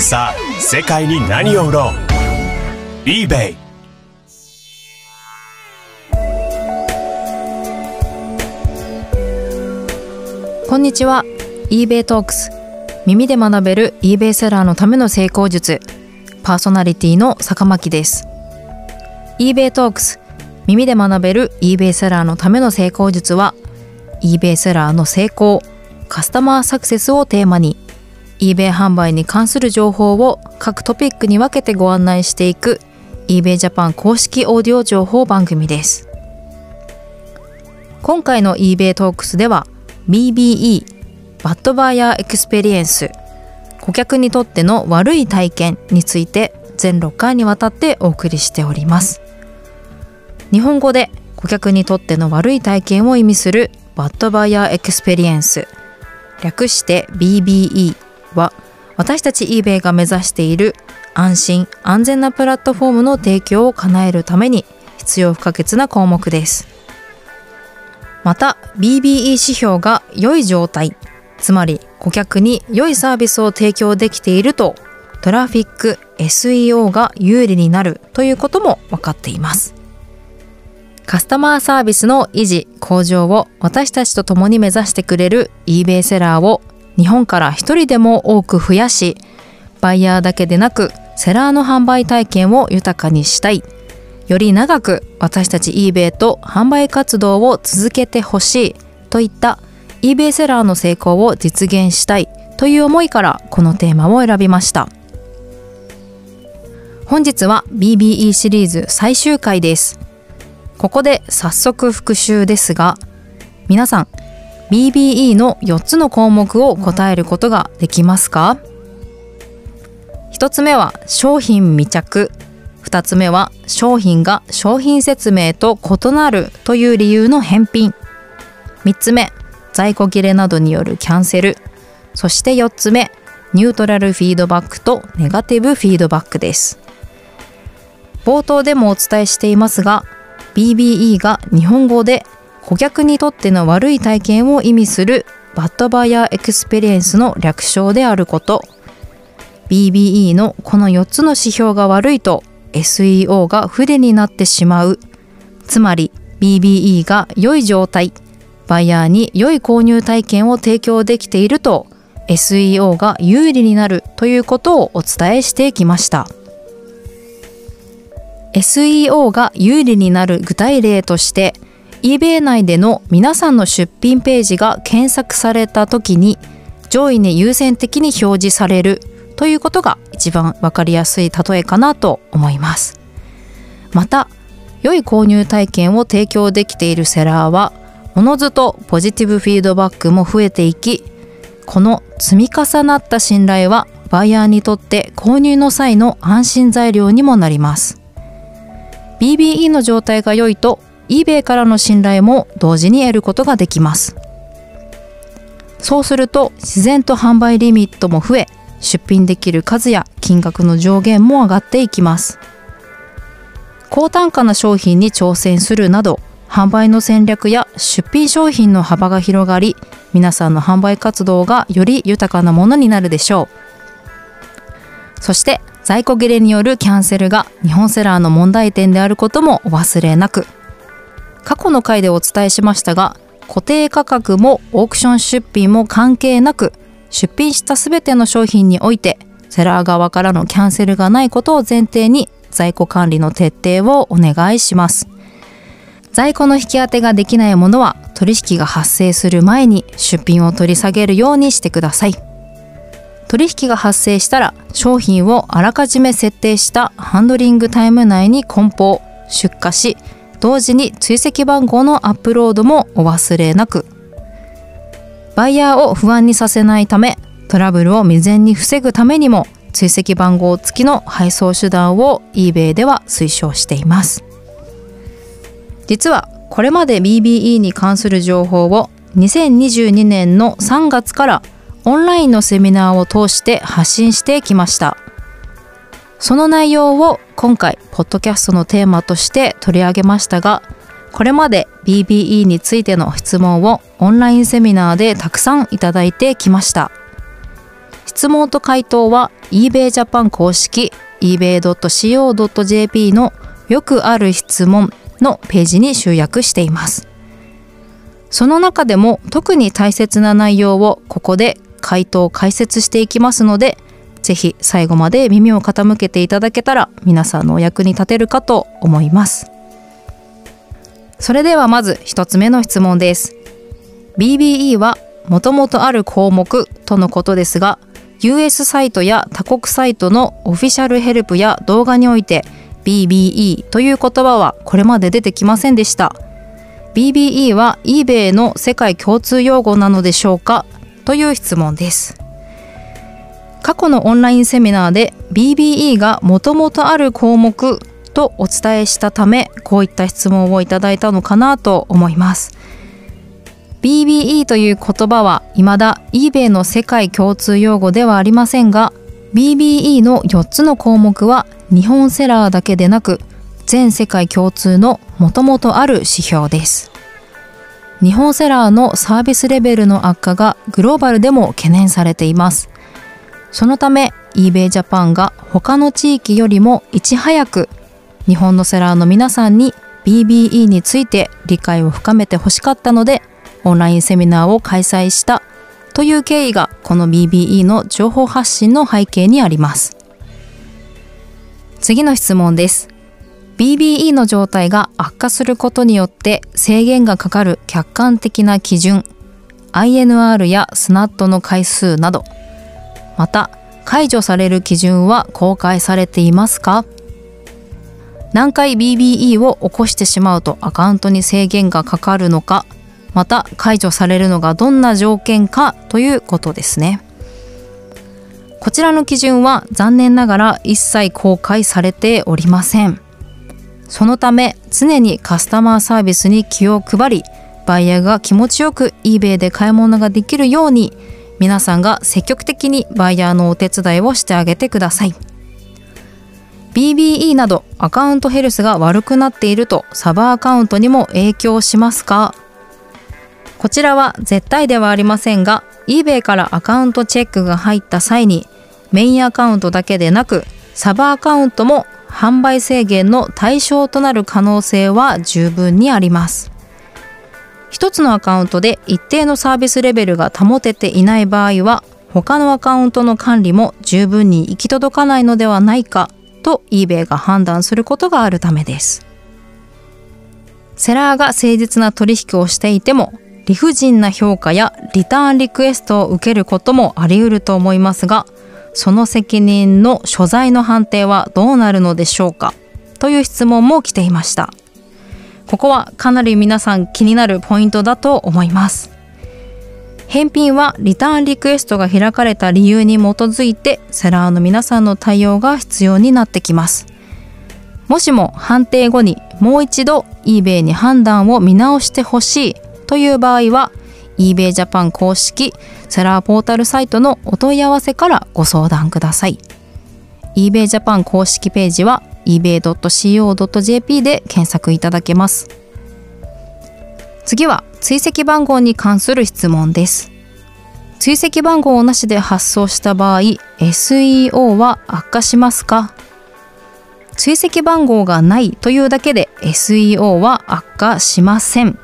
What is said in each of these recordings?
さあ世界に何を売ろう？eBay こんにちは。eBay トークス耳で学べる eBay セラーのための成功術。パーソナリティの坂巻です。eBay トークス耳で学べる eBay セラーのための成功術は eBay セラーの成功カスタマーサクセスをテーマに eBay 販売に関する情報を各トピックに分けてご案内していく eBay Japan 公式オーディオ情報番組です。今回の eBay Talks では BBE Bad Buyer Experience 顧客にとっての悪い体験について全6回にわたってお送りしております。日本語で顧客にとっての悪い体験を意味する Bad Buyer Experience 略して BBE は私たち eBay が目指している安心安全なプラットフォームの提供を叶えるために必要不可欠な項目です。また BBE 指標が良い状態つまり顧客に良いサービスを提供できているとトラフィック SEO が有利になるということも分かっています。カスタマーサービスの維持向上を私たちと共に目指してくれる eBay セラーを日本から一人でも多く増やしバイヤーだけでなくセラーの販売体験を豊かにしたい。より長く私たち eBay と販売活動を続けてほしいといった eBay セラーの成功を実現したいという思いからこのテーマを選びました。本日は BBE シリーズ最終回です。ここで早速復習ですが皆さん BBE の4つの項目を答えることができますか？1つ目は商品未着。2つ目は商品が商品説明と異なるという理由の返品。3つ目在庫切れなどによるキャンセル。そして4つ目 neutral feedback と negative feedback です。冒頭でもお伝えしていますが BBE が日本語で顧客にとっての悪い体験を意味する Bad Buyer Experience の略称であること。BBE のこの4つの指標が悪いと SEO が不利になってしまう。つまり BBE が良い状態バイヤーに良い購入体験を提供できていると SEO が有利になるということをお伝えしてきました。SEO が有利になる具体例として eBay 内での皆さんの出品ページが検索された時に上位に優先的に表示されるということが一番わかりやすい例えかなと思います。また良い購入体験を提供できているセラーはおのずとポジティブフィードバックも増えていきこの積み重なった信頼はバイヤーにとって購入の際の安心材料にもなります。BBE の状態が良いと eBay からの信頼も同時に得ることができます。そうすると自然と販売リミットも増え出品できる数や金額の上限も上がっていきます。高単価な商品に挑戦するなど販売の戦略や出品商品の幅が広がり皆さんの販売活動がより豊かなものになるでしょう。そして在庫切れによるキャンセルが日本セラーの問題点であることもお忘れなく。過去の回でお伝えしましたが固定価格もオークション出品も関係なく出品した全ての商品においてセラー側からのキャンセルがないことを前提に在庫管理の徹底をお願いします。在庫の引き当てができないものは取引が発生する前に出品を取り下げるようにしてください。取引が発生したら商品をあらかじめ設定したハンドリングタイム内に梱包出荷し同時に追跡番号のアップロードもお忘れなく。バイヤーを不安にさせないためトラブルを未然に防ぐためにも追跡番号付きの配送手段を eBay では推奨しています。実はこれまで BBE に関する情報を2022年の3月からオンラインのセミナーを通して発信してきました。その内容を今回ポッドキャストのテーマとして取り上げましたがこれまで BBE についての質問をオンラインセミナーでたくさんいただいてきました。質問と回答は eBay Japan 公式 ebay.co.jp のよくある質問のページに集約しています。その中でも特に大切な内容をここで回答解説していきますのでぜひ最後まで耳を傾けていただけたら皆さんのお役に立てるかと思います。それではまず一つ目の質問です。BBE はもともとある項目とのことですが US サイトや他国サイトのオフィシャルヘルプや動画において BBE という言葉はこれまで出てきませんでした。BBE は eBay の世界共通用語なのでしょうか？という質問です。過去のオンラインセミナーで BBE がもともとある項目とお伝えしたためこういった質問をいただいたのかなと思います。BBE という言葉は未だ eBay の世界共通用語ではありませんが BBE の4つの項目は日本セラーだけでなく全世界共通のもともとある指標です。日本セラーのサービスレベルの悪化がグローバルでも懸念されています。そのため eBay Japan が他の地域よりもいち早く日本のセラーの皆さんに BBE について理解を深めてほしかったのでオンラインセミナーを開催したという経緯がこの BBE の情報発信の背景にあります。次の質問です。BBE の状態が悪化することによって制限がかかる客観的な基準 INR やスナットの回数などまた解除される基準は公開されていますか？何回 BBE を起こしてしまうとアカウントに制限がかかるのか？また解除されるのがどんな条件かということですね。こちらの基準は残念ながら一切公開されておりません。そのため常にカスタマーサービスに気を配りバイヤーが気持ちよく eBay で買い物ができるように皆さんが積極的にバイヤーのお手伝いをしてあげてください。BBE などアカウントヘルスが悪くなっているとサバアカウントにも影響しますか？こちらは絶対ではありませんが eBay からアカウントチェックが入った際にメインアカウントだけでなくサバアカウントも販売制限の対象となる可能性は十分にあります。一つのアカウントで一定のサービスレベルが保てていない場合は他のアカウントの管理も十分に行き届かないのではないかと eBay が判断することがあるためです。セラーが誠実な取引をしていても理不尽な評価やリターンリクエストを受けることもあり得ると思いますがその責任の所在の判定はどうなるのでしょうかという質問も来ていました。ここはかなり皆さん気になるポイントだと思います。返品はリターンリクエストが開かれた理由に基づいてセラーの皆さんの対応が必要になってきます。もしも判定後にもう一度 eBay に判断を見直してほしいという場合は eBay Japan 公式セラーポータルサイトのお問い合わせからご相談ください。eBay Japan 公式ページは ebay.co.jp で検索いただけます。次は追跡番号に関する質問です。追跡番号なしで発送した場合 SEO は悪化しますか？追跡番号がないというだけで SEO は悪化しません。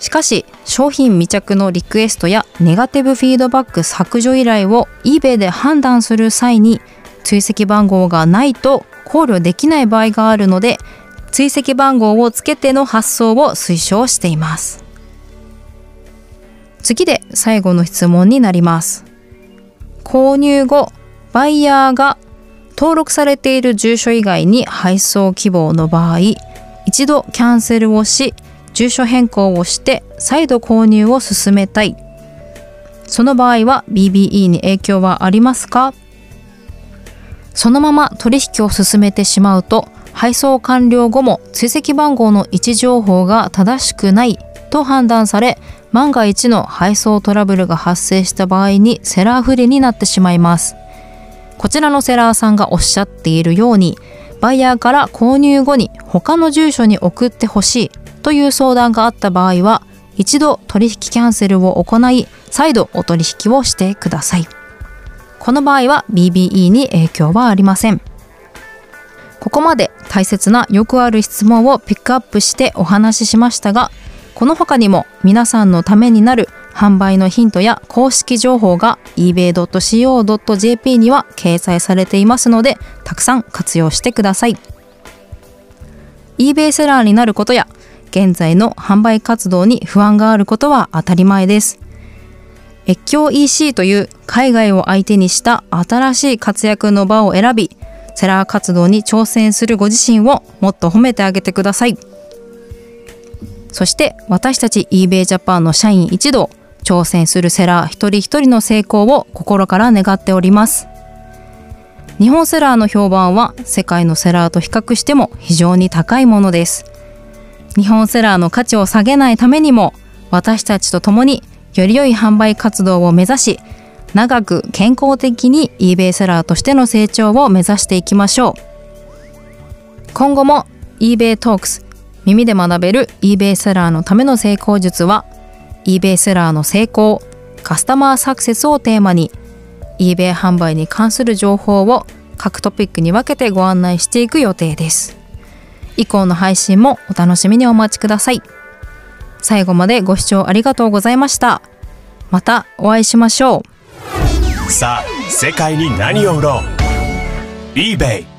しかし商品未着のリクエストやネガティブフィードバック削除依頼を eBay で判断する際に追跡番号がないと考慮できない場合があるので追跡番号をつけての発送を推奨しています。次で最後の質問になります。購入後バイヤーが登録されている住所以外に配送希望の場合一度キャンセルをし住所変更をして再度購入を進めたい。その場合は BBE に影響はありますか？そのまま取引を進めてしまうと配送完了後も追跡番号の位置情報が正しくないと判断され万が一の配送トラブルが発生した場合にセラー不利になってしまいます。こちらのセラーさんがおっしゃっているようにバイヤーから購入後に他の住所に送ってほしいという相談があった場合は一度取引キャンセルを行い再度お取引をしてください。この場合は BBE に影響はありません。ここまで大切なよくある質問をピックアップしてお話ししましたがこの他にも皆さんのためになる販売のヒントや公式情報が ebay.co.jp には掲載されていますのでたくさん活用してください。eBay セラーになることや現在の販売活動に不安があることは当たり前です。越境 EC という海外を相手にした新しい活躍の場を選びセラー活動に挑戦するご自身をもっと褒めてあげてください。そして私たち eBay Japan の社員一同挑戦するセラー一人一人の成功を心から願っております。日本セラーの評判は世界のセラーと比較しても非常に高いものです。日本セラーの価値を下げないためにも私たちと共により良い販売活動を目指し長く健康的に eBay セラーとしての成長を目指していきましょう。今後も eBay Talks 耳で学べる eBay セラーのための成功術は eBay セラーの成功カスタマーサクセスをテーマに eBay 販売に関する情報を各トピックに分けてご案内していく予定です。以降の配信もお楽しみにお待ちください。最後までご視聴ありがとうございました。またお会いしましょう。さあ世界に何を売ろう？eBay